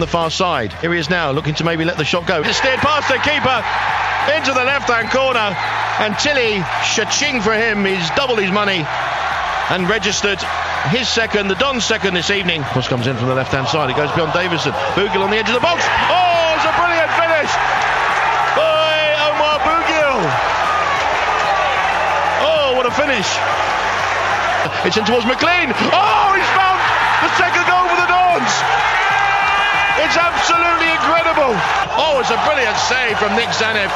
the far side. Here he is now, looking to maybe let the shot go. It's steered past the keeper into the left-hand corner, and Tilley, cha-ching for him. He's doubled his money and registered his second, the Don's second this evening. Cross comes in from the left-hand side. It goes beyond Davison. Bugiel on the edge of the box. Oh, it's a brilliant finish by Omar Bugiel. Oh, what a finish! It's in towards McLean. Oh, he's found the second goal for the Dons. It's absolutely incredible. Oh, it's a brilliant save from Nik Tzanev.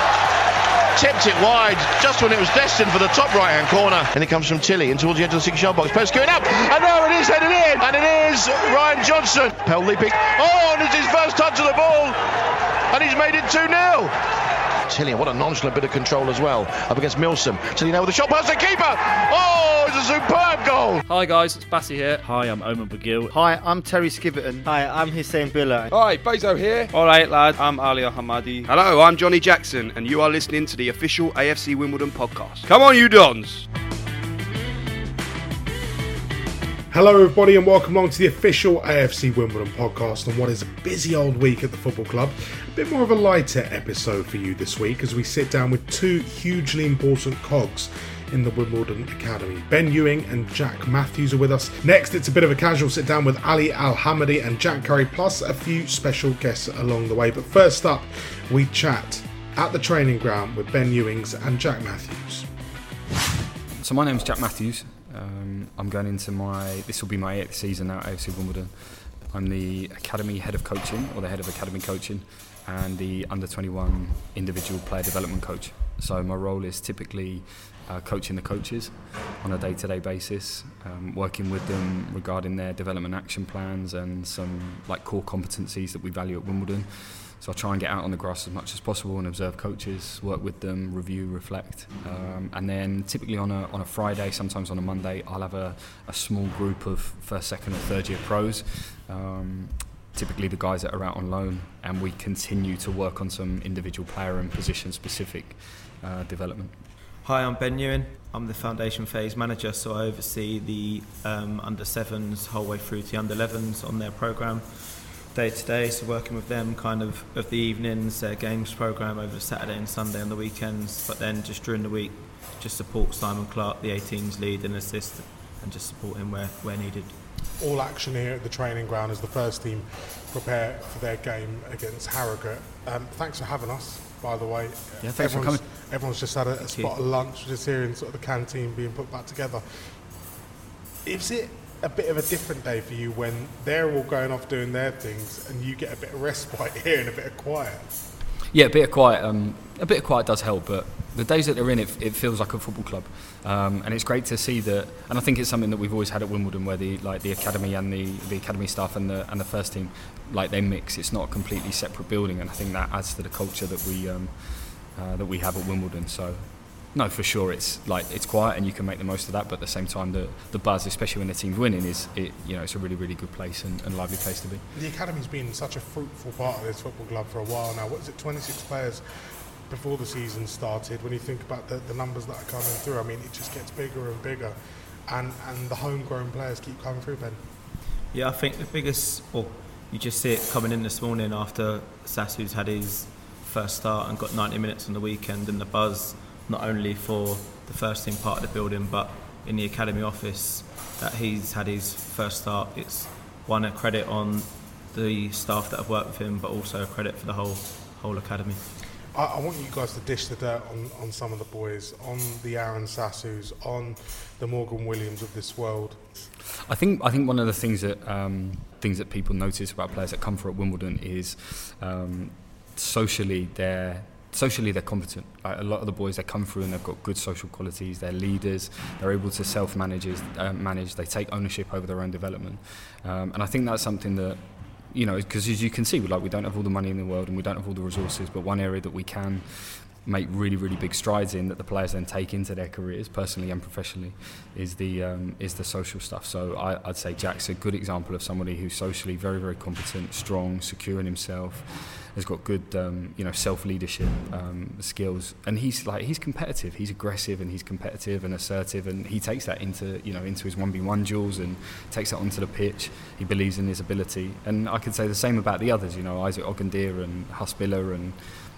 Tipped it wide just when it was destined for the top right hand corner. And it comes from Tilley in towards the edge of the six yard box. Post going up. And there it is headed in. And it is Ryan Johnson. Pell leaping. Oh, and it's his first touch of the ball. And he's made it 2 0. Tilley, what a nonchalant bit of control as well up against Milsom. Tilley now with a shot past the keeper. Oh, it's a superb goal. Hi guys, it's Bassy here. Hi, I'm Omar Bugiel. Hi, I'm Terry Skiverton. Hi, I'm Huseyin Biler. Hi, Bezo here. All right, lad, I'm Ali Hamadi. Hello, I'm Johnny Jackson, and you are listening to the official AFC Wimbledon podcast. Come on, you Dons! Hello, everybody, and welcome along to the official AFC Wimbledon podcast on what is a busy old week at the football club. A bit more of a lighter episode for you this week as we sit down with two hugely important cogs in the Wimbledon Academy. Ben Ewing and Jack Matthews are with us. Next, it's a bit of a casual sit down with Ali Al Hamadi and Jack Currie, plus a few special guests along the way. But first up, we chat at the training ground with Ben Ewings and Jack Matthews. So, my name's Jack Matthews. Um, I'm going into my, this will be my eighth season now at AFC Wimbledon. I'm the Academy Head of Coaching, or the Head of Academy Coaching, and the Under 21 Individual Player Development Coach. So my role is typically uh, coaching the coaches on a day-to-day basis, um, working with them regarding their development action plans and some like core competencies that we value at Wimbledon. So I try and get out on the grass as much as possible and observe coaches, work with them, review, reflect, um, and then typically on a on a Friday, sometimes on a Monday, I'll have a, a small group of first, second, or third year pros. Um, typically the guys that are out on loan, and we continue to work on some individual player and position specific uh, development. Hi, I'm Ben Ewan. I'm the foundation phase manager, so I oversee the um, under sevens whole way through to the under 11s on their program day to day. So working with them kind of of the evenings, their games program over Saturday and Sunday on the weekends, but then just during the week, just support Simon Clark, the 18s lead and assist, and just support him where, where needed. All action here at the training ground as the first team prepare for their game against Harrogate. Um, thanks for having us, by the way. Yeah, thanks everyone's, for coming. Everyone's just had a, a spot of lunch, just hearing sort of the canteen being put back together. Is it a bit of a different day for you when they're all going off doing their things and you get a bit of respite here and a bit of quiet? Yeah, a bit of quiet. Um, a bit of quiet does help, but the days that they're in, it, it feels like a football club, um, and it's great to see that. And I think it's something that we've always had at Wimbledon, where the like the academy and the, the academy staff and the and the first team, like they mix. It's not a completely separate building, and I think that adds to the culture that we um, uh, that we have at Wimbledon. So no, for sure, it's like it's quiet and you can make the most of that. But at the same time, the, the buzz, especially when the team's winning, is it, you know it's a really really good place and, and lively place to be. The academy's been such a fruitful part of this football club for a while now. What is it, 26 players before the season started? When you think about the, the numbers that are coming through, I mean, it just gets bigger and bigger, and and the homegrown players keep coming through. Ben. Yeah, I think the biggest, well, you just see it coming in this morning after Sasu's had his first start and got 90 minutes on the weekend, and the buzz not only for the first team part of the building but in the academy office that he's had his first start. It's one a credit on the staff that have worked with him, but also a credit for the whole whole academy. I, I want you guys to dish the dirt on, on some of the boys, on the Aaron Sasus, on the Morgan Williams of this world. I think I think one of the things that um, things that people notice about players that come for at Wimbledon is um, socially they're socially they're competent. Like a lot of the boys that come through and they've got good social qualities. They're leaders. They're able to self-manage. Uh, manage. They take ownership over their own development, um, and I think that's something that you know because as you can see, like we don't have all the money in the world and we don't have all the resources, but one area that we can make really really big strides in that the players then take into their careers personally and professionally is the um, is the social stuff so I, I'd say Jack's a good example of somebody who's socially very very competent strong secure in himself has got good um, you know self leadership um, skills. And he's like he's competitive. He's aggressive and he's competitive and assertive. And he takes that into you know into his 1v1 duels and takes that onto the pitch. He believes in his ability. And I could say the same about the others you know Isaac Ogundere and Husbilla and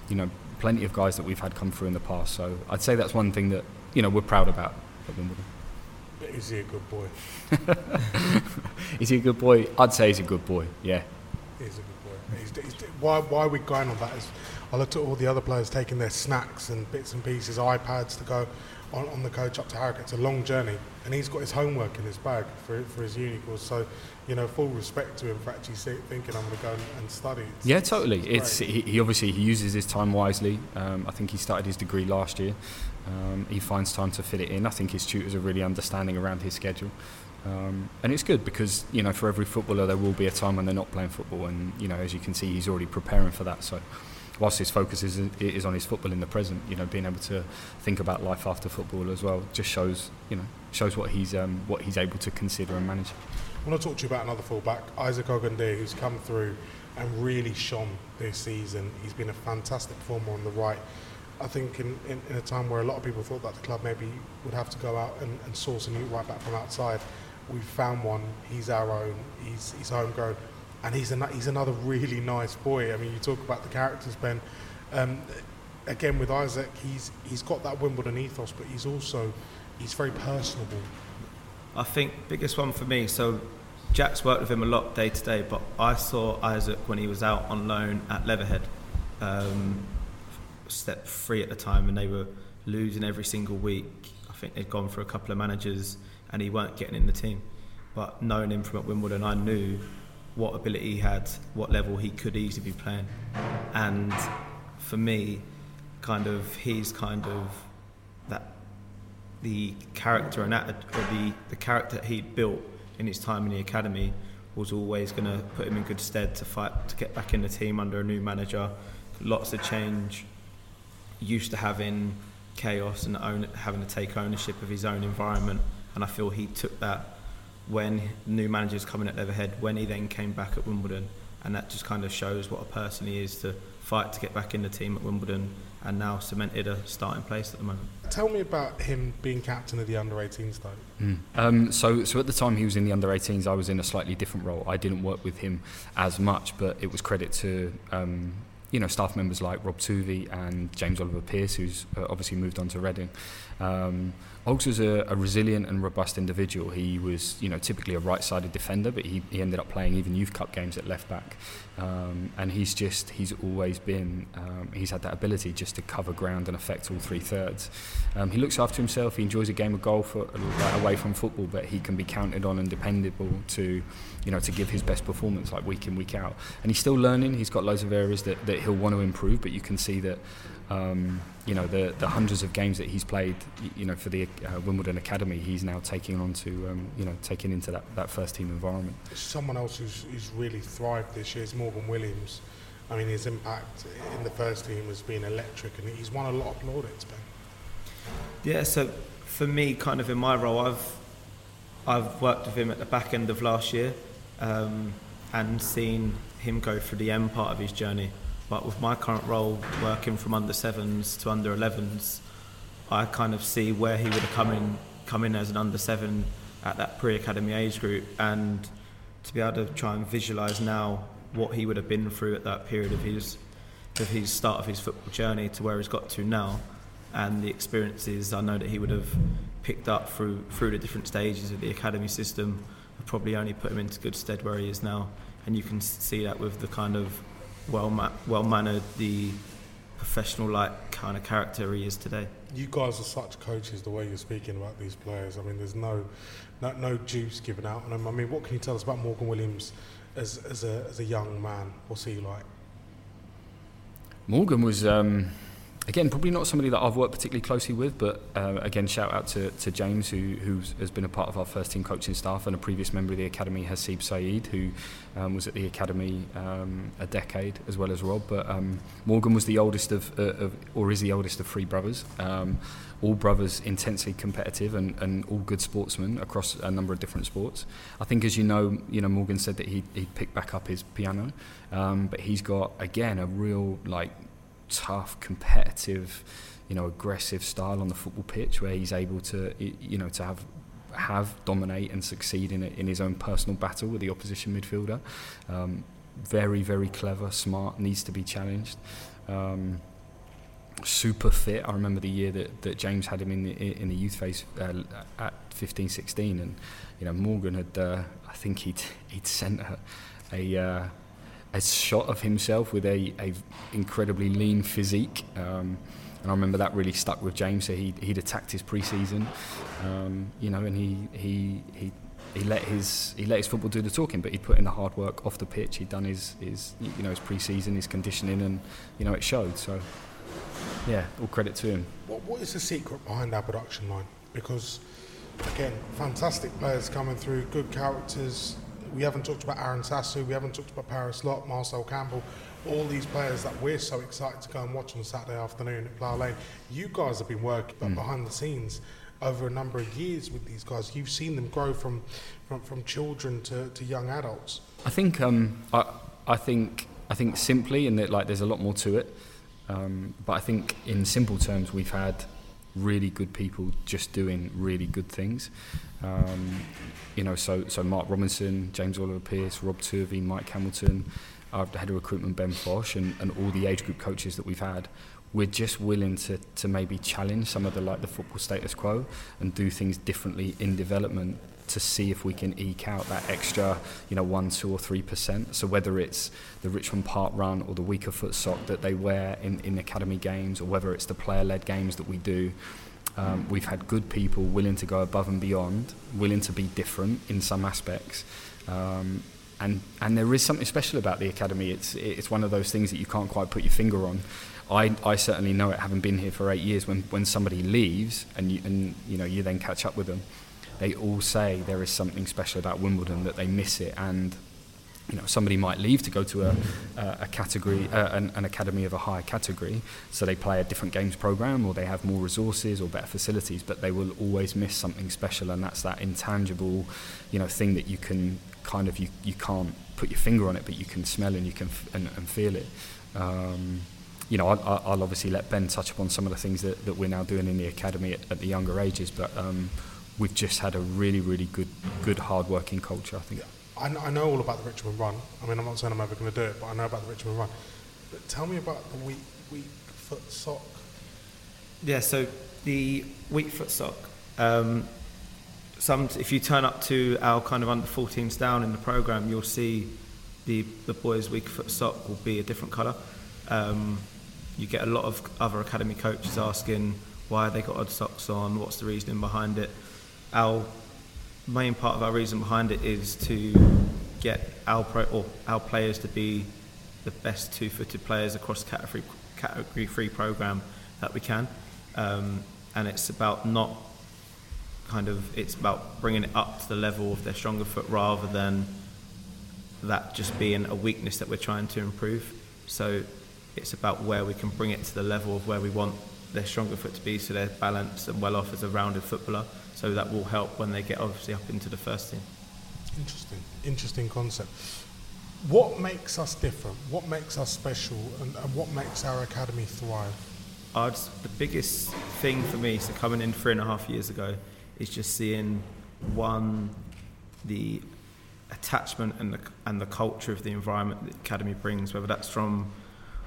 you know plenty of guys that we've had come through in the past. So I'd say that's one thing that you know we're proud about at Wimbledon. Is he a good boy? is he a good boy? I'd say he's a good boy yeah. He's a good He's, he's, why, why we're going on that is I looked at all the other players taking their snacks and bits and pieces, iPads to go on, on the coach up to Harrogate. It's a long journey, and he's got his homework in his bag for, for his uni course. So, you know, full respect to him for actually thinking I'm going to go and, and study. It's, Yeah, totally. it's It's, he, he obviously he uses his time wisely. Um, I think he started his degree last year. Um, he finds time to fit it in. I think his tutors are really understanding around his schedule, um, and it's good because you know for every footballer there will be a time when they're not playing football, and you know as you can see he's already preparing for that. So. Whilst his focus is, is on his football in the present, you know, being able to think about life after football as well just shows, you know, shows what he's um, what he's able to consider and manage. I want to talk to you about another fullback, Isaac Ogundere, who's come through and really shone this season. He's been a fantastic performer on the right. I think in, in, in a time where a lot of people thought that the club maybe would have to go out and, and source a new right back from outside, we've found one. He's our own. He's, he's homegrown. And he's, an, he's another really nice boy. I mean, you talk about the characters, Ben. Um, again, with Isaac, he's, he's got that Wimbledon ethos, but he's also he's very personable. I think biggest one for me. So Jack's worked with him a lot day to day, but I saw Isaac when he was out on loan at Leatherhead, um, step three at the time, and they were losing every single week. I think they'd gone for a couple of managers, and he weren't getting in the team. But knowing him from at Wimbledon, I knew what ability he had, what level he could easily be playing, and for me, kind of he's kind of that the character and atti- or the, the character that he'd built in his time in the academy was always going to put him in good stead to fight to get back in the team under a new manager. Lots of change, used to having chaos and own, having to take ownership of his own environment, and I feel he took that when new managers coming at Leatherhead, when he then came back at Wimbledon, and that just kind of shows what a person he is to fight to get back in the team at Wimbledon, and now cemented a starting place at the moment. Tell me about him being captain of the under 18s, though. Um, so, so at the time he was in the under 18s, I was in a slightly different role. I didn't work with him as much, but it was credit to um, you know staff members like Rob Tuvey and James Oliver Pierce, who's uh, obviously moved on to Reading. Um, Ogs was a, a resilient and robust individual. He was, you know, typically a right-sided defender, but he, he ended up playing even youth cup games at left back. Um, and he's just, he's always been, um, he's had that ability just to cover ground and affect all three thirds. Um, he looks after himself. He enjoys a game of golf away from football, but he can be counted on and dependable to, you know, to give his best performance like week in week out. And he's still learning. He's got loads of areas that, that he'll want to improve, but you can see that um, you know the the hundreds of games that he's played you know for the uh, Wimbledon Academy he's now taking on to um, you know taking into that, that first team environment Someone else who's, who's really thrived this year is Morgan Williams. I mean, his impact in the first team has been electric, and he's won a lot of plaudits, Ben. Yeah, so for me, kind of in my role, I've I've worked with him at the back end of last year, um, and seen him go through the end part of his journey. But with my current role, working from under sevens to under 11s, I kind of see where he would have come in, come in as an under seven at that pre-academy age group, and to be able to try and visualise now what he would have been through at that period of his of his start of his football journey to where he's got to now, and the experiences I know that he would have picked up through through the different stages of the academy system probably only put him into good stead where he is now, and you can see that with the kind of well ma- well mannered, the professional like kind of character he is today. You guys are such coaches. The way you're speaking about these players, I mean, there's no, no, no juice given out on them. I mean, what can you tell us about Morgan Williams as, as a as a young man? What's he like? Morgan was um, again, probably not somebody that I've worked particularly closely with, but uh, again, shout out to, to James, who who's, has been a part of our first team coaching staff and a previous member of the academy, Hasib Saeed, who um, was at the academy um, a decade, as well as Rob. But um, Morgan was the oldest of, uh, of, or is the oldest of three brothers. Um, all brothers intensely competitive and, and all good sportsmen across a number of different sports. I think, as you know, you know Morgan said that he he picked back up his piano, um, but he's got again a real like tough, competitive, you know, aggressive style on the football pitch where he's able to, you know, to have have dominate and succeed in in his own personal battle with the opposition midfielder. Um, very, very clever, smart, needs to be challenged. Um, super fit. I remember the year that, that James had him in the in the youth phase uh, at 15, 16, and you know Morgan had. Uh, I think he'd he'd sent a, a uh, a shot of himself with a, a incredibly lean physique. Um, and I remember that really stuck with James. So he, he'd attacked his pre-season, um, you know, and he, he, he, he let his he let his football do the talking, but he put in the hard work off the pitch. He'd done his, his you know his pre-season, his conditioning, and you know it showed. So yeah, all credit to him. What, what is the secret behind our production line? Because again, fantastic players coming through, good characters, we haven't talked about Aaron Sasu, we haven't talked about Paris Lott, Marcel Campbell, all these players that we're so excited to go and watch on Saturday afternoon at Plough Lane. You guys have been working mm. behind the scenes over a number of years with these guys. You've seen them grow from from, from children to, to young adults. I think um, I, I think I think simply in that like there's a lot more to it. Um, but I think in simple terms we've had really good people just doing really good things. Um, you know, so so Mark Robinson, James Oliver Pierce, Rob Turvey, Mike Hamilton, our head of recruitment Ben Fosh, and, and all the age group coaches that we've had. We're just willing to, to maybe challenge some of the like the football status quo and do things differently in development to see if we can eke out that extra, you know, one, two, or three percent. So whether it's the Richmond Park run or the weaker foot sock that they wear in, in academy games, or whether it's the player-led games that we do, um, we've had good people willing to go above and beyond, willing to be different in some aspects. Um, and, and there is something special about the academy. It's, it's one of those things that you can't quite put your finger on. I, I certainly know it, having been here for eight years, when, when somebody leaves and you, and, you, know, you then catch up with them, they all say there is something special about Wimbledon, that they miss it. And you know, somebody might leave to go to a, a category, uh, an, an, academy of a higher category, so they play a different games program, or they have more resources or better facilities, but they will always miss something special, and that's that intangible, you know, thing that you can kind of you, you can't put your finger on it, but you can smell and you can f- and, and feel it. Um, you know, I, I'll obviously let Ben touch upon some of the things that, that we're now doing in the academy at, at the younger ages, but um, we've just had a really, really good, good hard-working culture. I think. Yeah. I, I know all about the Richmond Run. I mean, I'm not saying I'm ever going to do it, but I know about the Richmond Run. But tell me about the weak, weak foot sock. Yeah, so the weak foot sock. Um, some, if you turn up to our kind of under 14s down in the program, you'll see the the boys' weak foot sock will be a different colour. Um, you get a lot of other academy coaches asking why they got odd socks on, what's the reasoning behind it. Our main part of our reason behind it is to get our pro, or our players to be the best two-footed players across category category three program that we can, um, and it's about not kind of it's about bringing it up to the level of their stronger foot rather than that just being a weakness that we're trying to improve. So it's about where we can bring it to the level of where we want their stronger foot to be, so they're balanced and well off as a rounded footballer. So that will help when they get obviously up into the first team. Interesting, interesting concept. What makes us different? What makes us special? And, and what makes our academy thrive? The biggest thing for me, so coming in three and a half years ago, is just seeing one, the attachment and the, and the culture of the environment the academy brings, whether that's from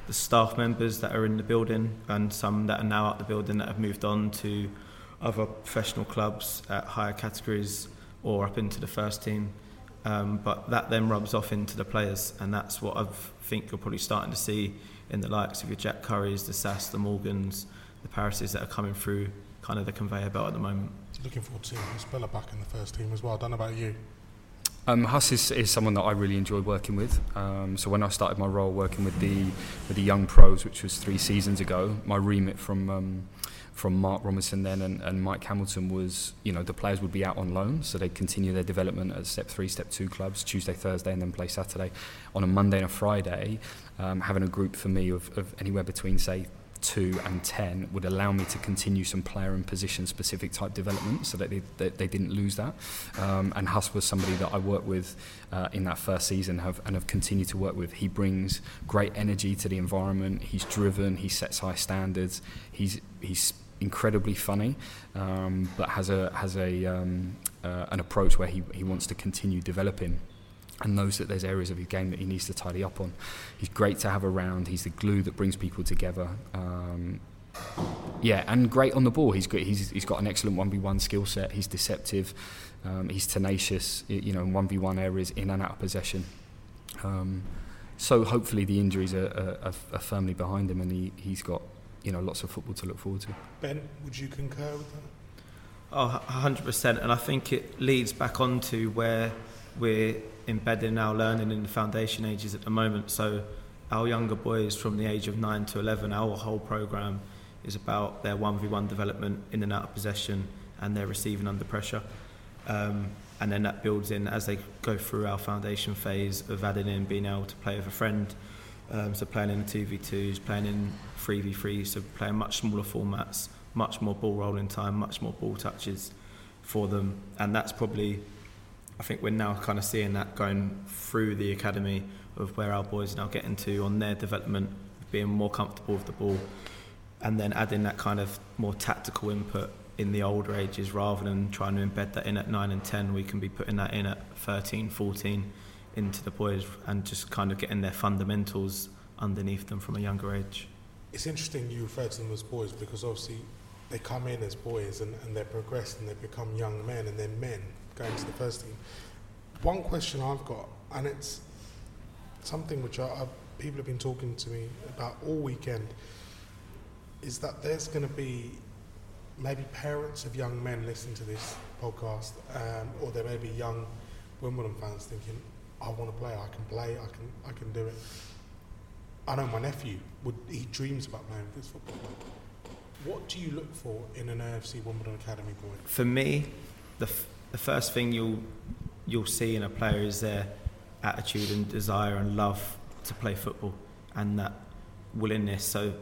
the staff members that are in the building and some that are now out the building that have moved on to other professional clubs at higher categories or up into the first team. Um, but that then rubs off into the players, and that's what I think you're probably starting to see in the likes of your Jack Curries, the Sass, the Morgans, the Parises that are coming through kind of the conveyor belt at the moment. Looking forward to seeing Spiller back in the first team as well. I don't know about you. Um, Huss is, is someone that I really enjoy working with. Um, so when I started my role working with the with the young pros, which was three seasons ago, my remit from um, from Mark Robinson then and, and Mike Hamilton was, you know, the players would be out on loan, so they'd continue their development at step three, step two clubs, Tuesday, Thursday, and then play Saturday. On a Monday and a Friday, um, having a group for me of, of anywhere between, say, two and ten would allow me to continue some player and position specific type development so that they, they didn't lose that. Um, and Huss was somebody that I worked with uh, in that first season have, and have continued to work with. He brings great energy to the environment. He's driven. He sets high standards. He's he's incredibly funny, um, but has a has a um, uh, an approach where he, he wants to continue developing and knows that there's areas of his game that he needs to tidy up on. He's great to have around. He's the glue that brings people together. Um, yeah, and great on the ball. He's great. He's, he's got an excellent one v one skill set. He's deceptive. Um, he's tenacious. You know, in one v one areas in and out of possession. Um, so hopefully the injuries are, are, are firmly behind him, and he, he's got you know lots of football to look forward to. Ben, would you concur with that? Oh, 100%. And I think it leads back onto where we're embedding our learning in the foundation ages at the moment. So our younger boys from the age of 9 to 11, our whole programme is about their 1v1 development in and out of possession and their receiving under pressure. Um, and then that builds in as they go through our foundation phase of adding in being able to play with a friend, um, so playing in the 2v2s, playing in 3v3s, so playing much smaller formats, much more ball rolling time, much more ball touches for them. And that's probably I think we're now kind of seeing that going through the academy of where our boys are now getting to on their development, being more comfortable with the ball, and then adding that kind of more tactical input in the older ages rather than trying to embed that in at 9 and 10 we can be putting that in at 13 14 into the boys and just kind of getting their fundamentals underneath them from a younger age it's interesting you refer to them as boys because obviously they come in as boys and, and they're and they become young men and then men going to the first team. One question I've got, and it's something which I, I, people have been talking to me about all weekend, is that there's going to be maybe parents of young men listening to this podcast, um, or there may be young Wimbledon fans thinking, "I want to play. I can play. I can. I can do it." I know my nephew would. He dreams about playing for this football club. What do you look for in an AFC Wimbledon academy boy? For me, the f- the first thing you'll you'll see in a player is their attitude and desire and love to play football and that willingness. So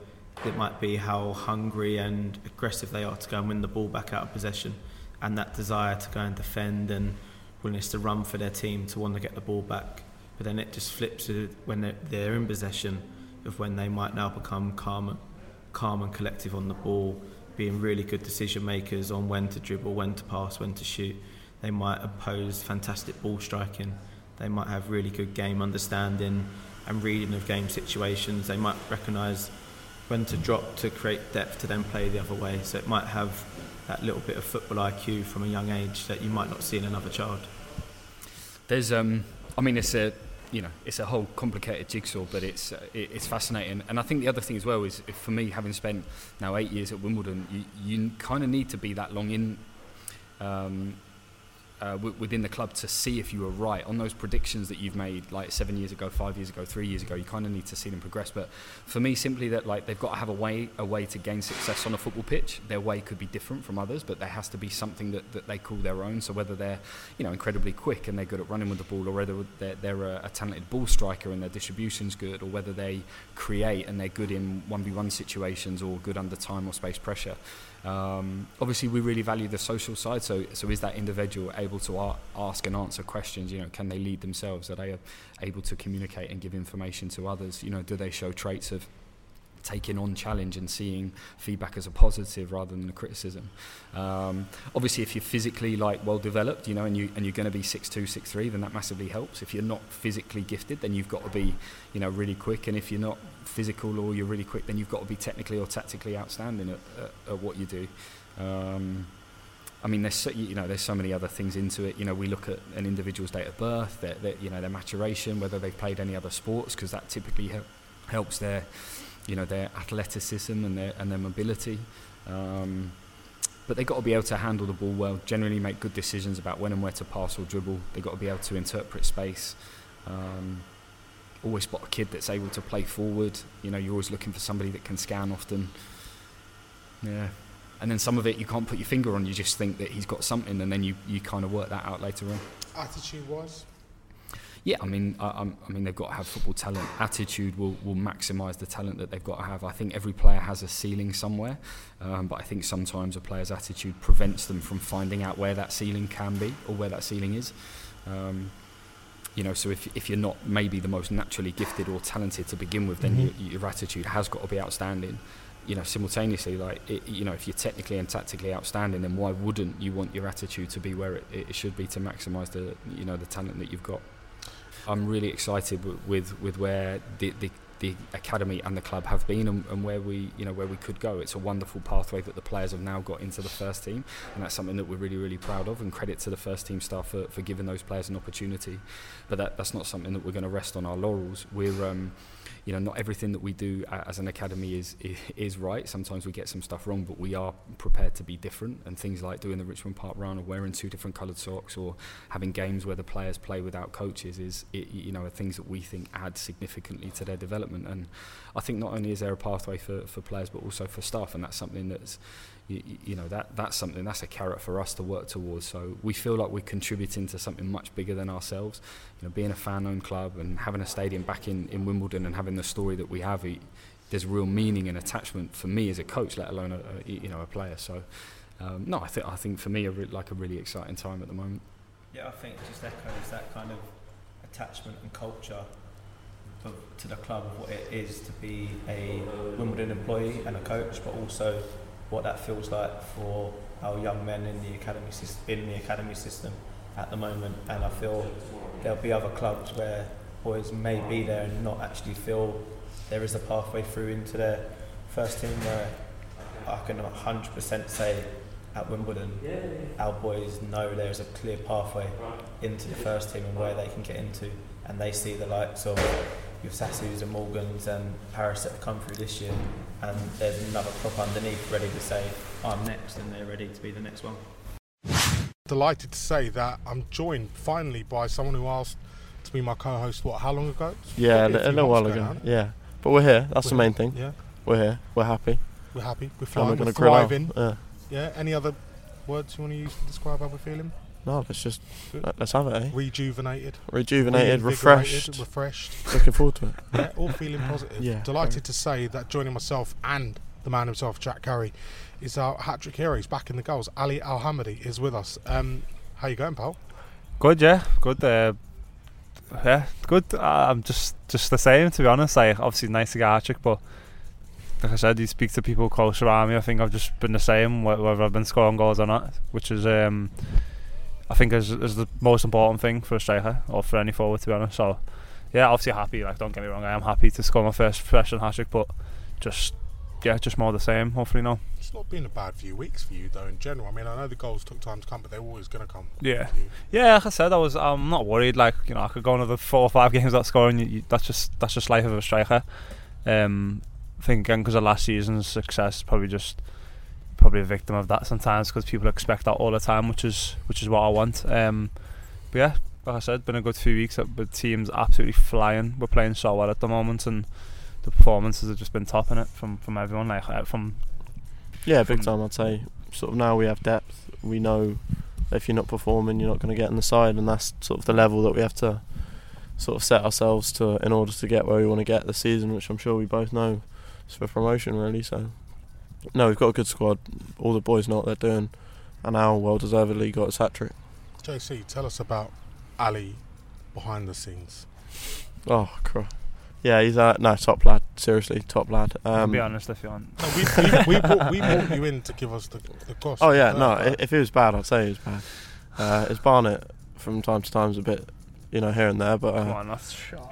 it might be how hungry and aggressive they are to go and win the ball back out of possession, and that desire to go and defend and willingness to run for their team to want to get the ball back. But then it just flips when they're, they're in possession of when they might now become calm, calm and collective on the ball, being really good decision makers on when to dribble, when to pass, when to shoot they might oppose fantastic ball striking. They might have really good game understanding and reading of game situations. They might recognise when to drop to create depth to then play the other way. So it might have that little bit of football IQ from a young age that you might not see in another child. There's, um, I mean, it's a, you know, it's a whole complicated jigsaw, but it's uh, it, it's fascinating. And I think the other thing as well is, for me, having spent now eight years at Wimbledon, you, you kind of need to be that long in. Um, uh, w- within the club to see if you were right on those predictions that you've made like seven years ago, five years ago, three years ago. You kind of need to see them progress. But for me, simply that like they've got to have a way a way to gain success on a football pitch. Their way could be different from others, but there has to be something that, that they call their own. So whether they're you know incredibly quick and they're good at running with the ball, or whether they're, they're a, a talented ball striker and their distribution's good, or whether they create and they're good in one v one situations or good under time or space pressure. Um, obviously, we really value the social side. So, so is that individual able to ask and answer questions? You know, can they lead themselves? Are they able to communicate and give information to others? You know, do they show traits of taking on challenge and seeing feedback as a positive rather than a criticism. Um, obviously, if you're physically like well developed, you know, and you and you're going to be six two, six three, then that massively helps. If you're not physically gifted, then you've got to be, you know, really quick. And if you're not physical or you're really quick, then you've got to be technically or tactically outstanding at, at, at what you do. Um, I mean, there's so, you know there's so many other things into it. You know, we look at an individual's date of birth, their, their you know their maturation, whether they've played any other sports, because that typically helps their you know their athleticism and their and their mobility. Um, but they've got to be able to handle the ball well, generally make good decisions about when and where to pass or dribble. They've got to be able to interpret space. Um, always spot a kid that's able to play forward. You know, you're always looking for somebody that can scan often. Yeah. And then some of it you can't put your finger on, you just think that he's got something, and then you, you kind of work that out later on. Attitude wise? Yeah, I mean, I, I'm- mean, they've got to have football talent. Attitude will, will maximise the talent that they've got to have. I think every player has a ceiling somewhere, um, but I think sometimes a player's attitude prevents them from finding out where that ceiling can be or where that ceiling is. Um, you know, so if, if you're not maybe the most naturally gifted or talented to begin with, then Mhm. your, your attitude has got to be outstanding. You know, simultaneously, like it, you know, if you're technically and tactically outstanding, then why wouldn't you want your attitude to be where it, it should be to maximise the you know the talent that you've got? I'm really excited with with, with where the, the the academy and the club have been and, and where we you know where we could go. It's a wonderful pathway that the players have now got into the first team, and that's something that we're really really proud of. And credit to the first team staff for, for giving those players an opportunity. But that, that's not something that we're going to rest on our laurels. We're um, you know, not everything that we do as an academy is, is right. Sometimes we get some stuff wrong, but we are prepared to be different. And things like doing the Richmond Park Run or wearing two different coloured socks or having games where the players play without coaches is, i you know, are things that we think add significantly to their development. And I think not only is there a pathway for, for players, but also for staff, and that's something that's you, you know that that's something that's a carrot for us to work towards. So we feel like we're contributing to something much bigger than ourselves. You know, being a fan-owned club and having a stadium back in, in Wimbledon and having the story that we have, it, there's real meaning and attachment for me as a coach, let alone a, a you know a player. So um, no, I think I think for me a re- like a really exciting time at the moment. Yeah, I think just echoes that kind of attachment and culture of, to the club of what it is to be a Wimbledon employee and a coach, but also what that feels like for our young men in the academy in the academy system at the moment. And I feel there'll be other clubs where boys may be there and not actually feel there is a pathway through into their first team where I can 100% say at Wimbledon, our boys know there's a clear pathway into the first team and where they can get into, and they see the likes of your Sasus and Morgans and Paris that have come through this year, and there's another crop underneath ready to say, I'm next, and they're ready to be the next one. Delighted to say that I'm joined finally by someone who asked to be my co-host. What? How long ago? Yeah, a, a li- a few little while ago. ago, Yeah, but we're here. That's the We're- main thing. Yeah, We're here. We're happy. we're happy. We're And flying. we're We're, going to grill out. thriving. Yeah. Yeah. Any other words you want to use to describe how we're feeling? No, let's just Good. let, us have it. Eh? Rejuvenated, Rejuvenated, refreshed. refreshed. Looking forward to it. yeah, all feeling positive. Yeah, Delighted to say that joining myself and the man himself, Jack Currie, is our hat trick hero. He's back in the goals. Ali Al Hamadi is with us. Um, how you going, pal? Good, yeah, good. Uh, yeah, good. I'm just just the same, to be honest. Like, obviously, nice to get a hat trick, but like I said, you speak to people close around me. I think I've just been the same, whether I've been scoring goals or not, which is, um, I think, is, is the most important thing for a striker or for any forward, to be honest. So, yeah, obviously happy. Like, don't get me wrong, I am happy to score my first professional hat trick, but just, yeah, just more the same. Hopefully, no. It's not been a bad few weeks for you, though, in general. I mean, I know the goals took time to come, but they're always going to come. Yeah. Yeah, like I said, I was. I'm not worried. Like you know, I could go another four or five games without scoring. You, you, that's just that's just life of a striker. Um, I think again because of last season's success, probably just probably a victim of that sometimes because people expect that all the time, which is which is what I want. Um, but yeah, like I said, been a good few weeks. The team's absolutely flying. We're playing so well at the moment, and the performances have just been topping it from from everyone. Like uh, from Yeah, big From- time. I'd say. Sort of now we have depth. We know if you're not performing, you're not going to get in the side, and that's sort of the level that we have to sort of set ourselves to in order to get where we want to get this season, which I'm sure we both know is for promotion, really. So, no, we've got a good squad. All the boys know what they're doing, and Al well deservedly got his hat trick. JC, tell us about Ali behind the scenes. Oh, cry. Yeah, he's uh, no top lad. Seriously, top lad. I'll Um, be honest, if you want. No, we, we, we, brought, we brought you in to give us the, the gossip. Oh yeah, no. uh, If he was bad, I'd say he was bad. Uh, his Barnet from time to time is a bit, you know, here and there, but Come uh, on, that's sharp.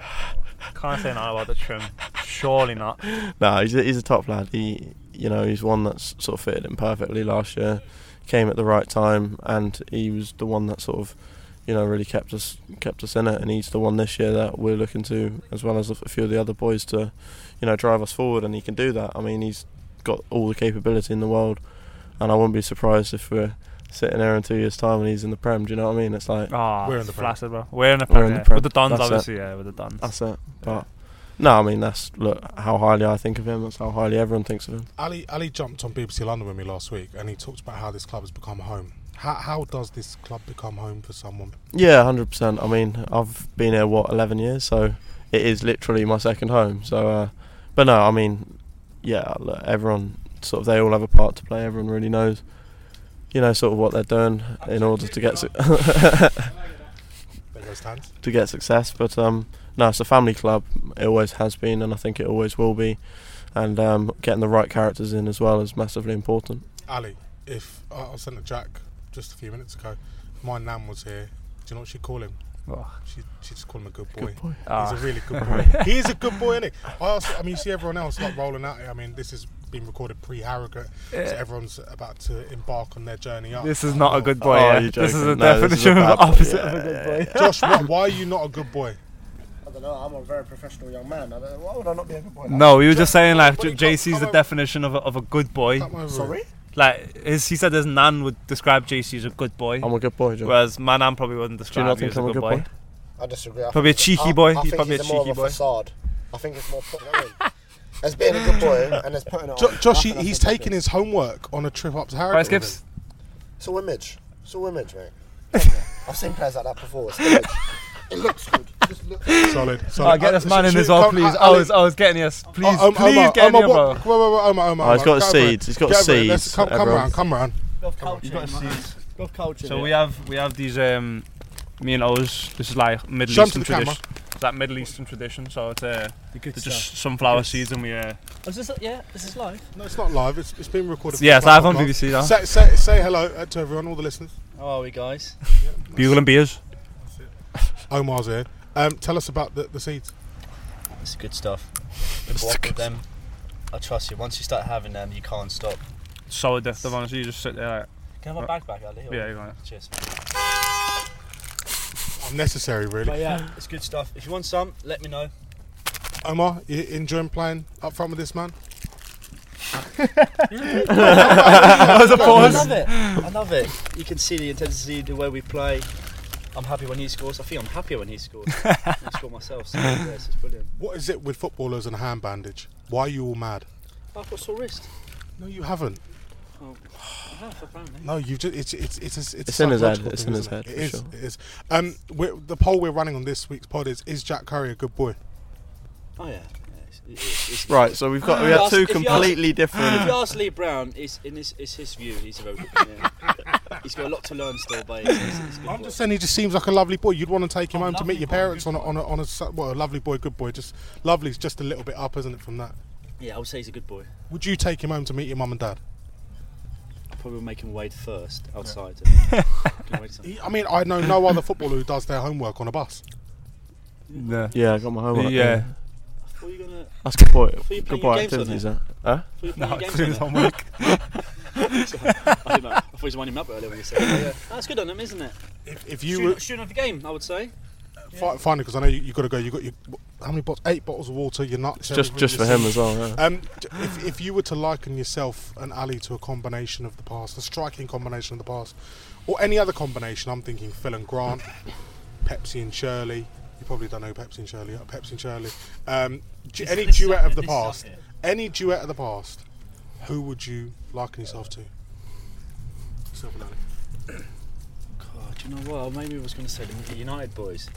can't say no about the trim. Surely not. no, he's a, he's a top lad. He, you know, he's one that's sort of fitted in perfectly last year. Came at the right time, and he was the one that sort of, you know, really kept us kept us in it. And he's the one this year that we're looking to, as well as a few of the other boys, to, you know, drive us forward. And he can do that. I mean, he's got all the capability in the world. and I wouldn't be surprised if we're sitting there in two years' time and he's in the Prem. Do you know what I mean? It's like Oh, We're in the Prem. flaccid, bro. We're in the We're Prem. in the yeah. With the Dons, That's it. yeah, with the Dons. that's it. But no, I mean that's look how highly I think of him. That's how highly everyone thinks of him. Ali Ali jumped on BBC London with me last week, and he talked about how this club has become home. How how does this club become home for someone? Yeah, hundred percent. I mean, I've been here what eleven years, so it is literally my second home. So, uh, but no, I mean, yeah, everyone sort of they all have a part to play. Everyone really knows, you know, sort of what they're doing in order to get su- There goes Tans. to get success. But um, no, it's a family club. It always has been, and I think it always will be. And um, getting the right characters in as well is massively important. Ali, if I I sent a Jack just a few minutes ago, if my nan was here, do you know what she'd call him? Oh. She she'd just call him a good boy. Good boy. Ah. He's a really good boy. he is a good boy, isn't he? I, also, I mean, you see everyone else like rolling out. I mean, this has been recorded pre-Harrogate, so everyone's about to embark on their journey up. This is not a good boy. Oh, yeah. you're This is joking. a No, this is a definition of the opposite Yeah, of a good boy. Josh, why, why are you not a good boy? I don't know. I'm a very professional young man. Why would I not be a good boy? No, you were just saying like Buddy, J- JC's the definition of a, of a good boy. Sorry. Like his, he said his nan would describe JC as a good boy, I'm a good boy, John. whereas my nan probably wouldn't Do you describe not me think as a I'm a good good boy. boy? I disagree. I Probably a cheeky I- boy. I He's think probably he's a more cheeky of a boy. facade. I think it's more. Put, you know I mean? As being a good boy and as putting it Jo- on. Josh, he, Nothing else he's to do. taking his homework on a trip up to Harrogate. Right, with Skips. It's all image. It's all image, mate. I've seen players like that before. It's image. It looks good. It just Solid. solid. Oh, get Uh, this man sh- in sh- as well, please. uh, I Ali- was, I was getting yes. Please, Oh, um, please Omar, get in here, bro. Omar, Omar, Oh, he's got go over it. seeds. He's got Get over it. seeds. Come, come everyone. around, come around. Love culture. got seeds. Love culture. So we have we have these um, me and O's. This is like Middle Show 'em to Eastern tradition. It's that Middle Eastern tradition. So it's uh, The good it's just sunflower seeds and we uh, Oh, is this, yeah, Is this live. No, it's not live. It's, it's been recorded. for yeah, it's live on. BBC now. Say, say, say hello uh, to everyone, all the listeners. How are we, guys? Bugle and beers. Omar's here. Um, tell us about the, the seeds. It's good stuff. Been brought up with them. I trust you. Once you start having them, you can't stop. So addictive, honestly. You just sit there like, Can I have my bag back, Ali? or- yeah, you got it. Cheers. Unnecessary, really. But yeah, it's good stuff. If you want some, let me know. Omar, you enjoying playing up front with this man? That was a I pause. love it. I love it. You can see the intensity, the way we play. I'm happy when he scores. I think I'm happier when he scores. I score myself. So yeah, it's brilliant. What is it with footballers and a hand bandage? Why are you all mad? I've got a sore wrist. No, you haven't. Oh, I have, apparently. No, you just it's it's it's a, it's, It's in his head, it's thing, in his head, It for It is. sure. It is. Um, we're, the poll we're running on this week's pod is: Is Jack Currie a good boy? Oh yeah. Yeah it's, it's, it's Right, so we've got we have two if you ask- completely If different. you ask Lee Brown, it's in his, it's his view. He's a very good. Yeah. he's got a lot to learn still, but he's, he's, I'm boy. just saying he just seems like a lovely boy. You'd want to take him Oh, home to meet your boy, parents on a, on a on a su- well, a lovely boy, good boy. Just lovely's just a little bit up, isn't it? From that, Yeah, I would say he's a good boy. would you take him home to meet your mum and dad? I probably make him wait first outside. Can I He- I mean, I know no other footballer who does their homework on a bus. Yeah. Yeah, I got my homework. Yeah. What are you gonna? That's good boy. you Good playing boy your games activities. That. Huh? What No, it's his homework. there? I don't. I thought he was winding him up earlier when you said. But yeah, that's good on him, isn't it? If, if you Shooting, were shooting of the game, I would say. fi- finally, because I know you, you got to go. You got your how many bottles? Eight bottles of water. You're nuts. Just just for him as well. Yeah. Um, if, if you were to liken yourself and Ali to a combination of the past, a striking combination of the past, or any other combination, I'm thinking Phil and Grant, Pepsi and Shirley. You probably don't know who Pepsi and Shirley. Are. Pepsi and Shirley. Um, du- any this duet of the this past. here. Any duet of the past. Who would you liken yourself to? Yourself and God, do you know what? Maybe I was going to say the United boys,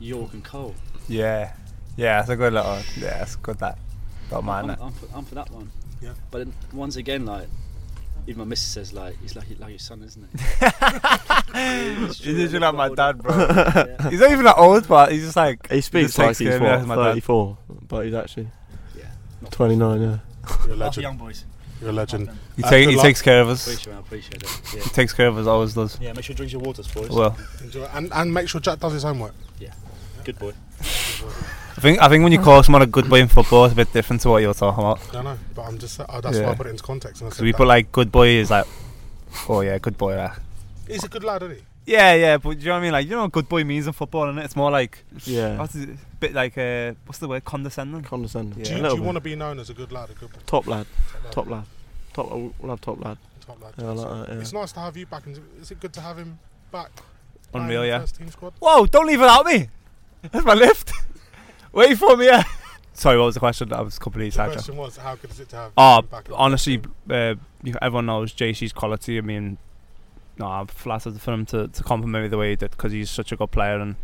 Yorke and Cole. Yeah. Yeah, that's a good little. Yeah, that's good that. Don't mind I'm, that. I'm, for, I'm for that one. Yeah. But once again, like, even my missus says, like, he's like, like your son, isn't he? It's He's I literally like my dad, bro. Yeah. He's not even that old, but he's just like. He speaks just like takes he's care what, as my dad. 34, but he's actually Yeah, not 29. Yeah. You're a Half the legend. young boys. You're a legend. He, Uh, take, he luck. takes care of us. Appreciate it, I appreciate it. He Yeah. takes care of us, always does. yeah, make sure you drink your waters, boys. Well, Enjoy. And, and make sure Jack does his homework. Good boy. I think I think when you call someone a good boy in football, it's a bit different to what you're talking about. I know, but I'm just. Uh, that's why Yeah. I put it into context. And I Because said we that. put like good boy is like, oh yeah, good boy. Like. He's a good lad, isn't he? Yeah, yeah, but do you know what I mean? Like, you know what good boy means in football, and it's more like, Yeah. what's it, bit like, uh, what's the word, condescending? Condescending. Yeah. Do A you, little you bit. want to be known as a good lad, a good boy? Top lad. Top lad. Top, we'll top lad. Top lad. Yeah, I like that, yeah. It's nice to have you back. And is it good to have him back? playing Unreal, in the yeah. First team squad. Whoa! Don't leave without me. That's my lift. Wait for me. Yeah. Sorry, what was the question? I was completely The sidetracked. question was, how good is it to have Oh, him back? in the honestly, team? uh, you- everyone knows JC's quality. I mean, no, I'm flattered for him to, to compliment me the way he did because he's such a good player and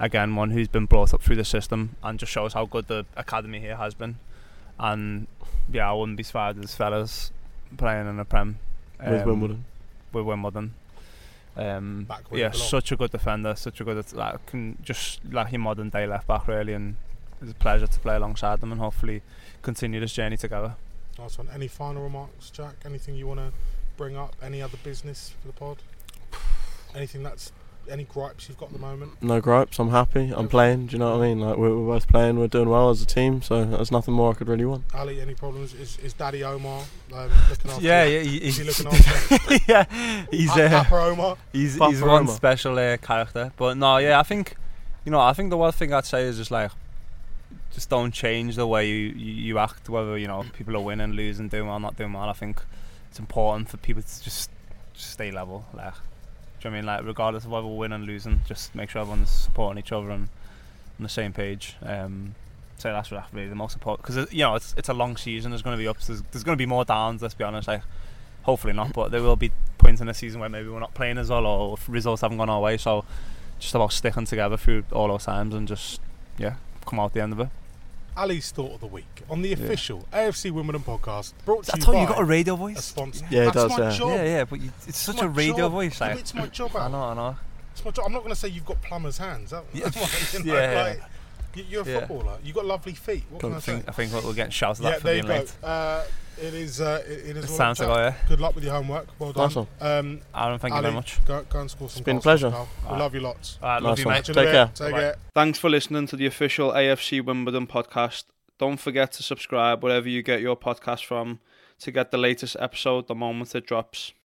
again one who's been brought up through the system and just shows how good the academy here has been. And yeah, I wouldn't be surprised if this fella's playing in the Prem With um, Wimbledon. With Wimbledon. Um, yeah, such a good defender, such a good like can just like your modern day left back really, and it's a pleasure to play alongside them and hopefully continue this journey together. Nice one. Any final remarks, Jack? Anything you want to bring up? Any other business for the pod? Anything that's any gripes you've got at the moment? No gripes. I'm happy. I'm playing. Do you know what I mean? Like we're, we're both playing. We're doing well as a team. So there's nothing more I could really want. Ali, any problems? Is, is Daddy Omar um, looking after? Yeah, you? yeah, he- Is he he's- looking after? yeah, he's Pa- uh, Papa Omar. he's Papa he's one special uh, character. But no, yeah, I think you know, I think the one thing I'd say is just like, just don't change the way you, you, you act. Whether you know people are winning, losing, doing well, not doing well. I think it's important for people to just, just stay level. Like, you know I mean? Like, regardless of whether we're winning, losing, just make sure everyone's supporting each other and on the same page. Um, so that's what really the most important because you know it's it's a long season. There's going to be ups. There's, there's going to be more downs. Let's be honest. Like, hopefully not, but there will be points in the season where maybe we're not playing as well or results haven't gone our way. So just about sticking together through all those times and just yeah, come out the end of it. Ali's thought of the week on the official AFC Wimbledon podcast. Brought to I you told by you you got a radio a voice. sponsor. Yeah, it That's does, my yeah. job. Yeah, yeah, but you, it's such my a radio job. voice. Yeah, Like, it's my job. I Al. know, I know. It's my job. I'm not going to say you've got plumber's hands. That, Yeah. that's what, you know, Yeah. like, you- you're a Yeah. footballer. You've got lovely feet. What can I I say? think, I think we're getting shouted Yeah, at for there you being go. late. Uh, it is. Uh, it, it is. It's all time up, to Jack. go, yeah. Good luck with your homework. Well done. Nice one. Um, Aaron, thank you very much. Go, go and score some. It's been a pleasure. pal. We Alright. love you lots. All right, love Nice you, one. mate. Catch you in a Take care. Take Bye-bye. care. Thanks for listening to the official AFC Wimbledon podcast. Don't forget to subscribe wherever you get your podcast from to get the latest episode the moment it drops.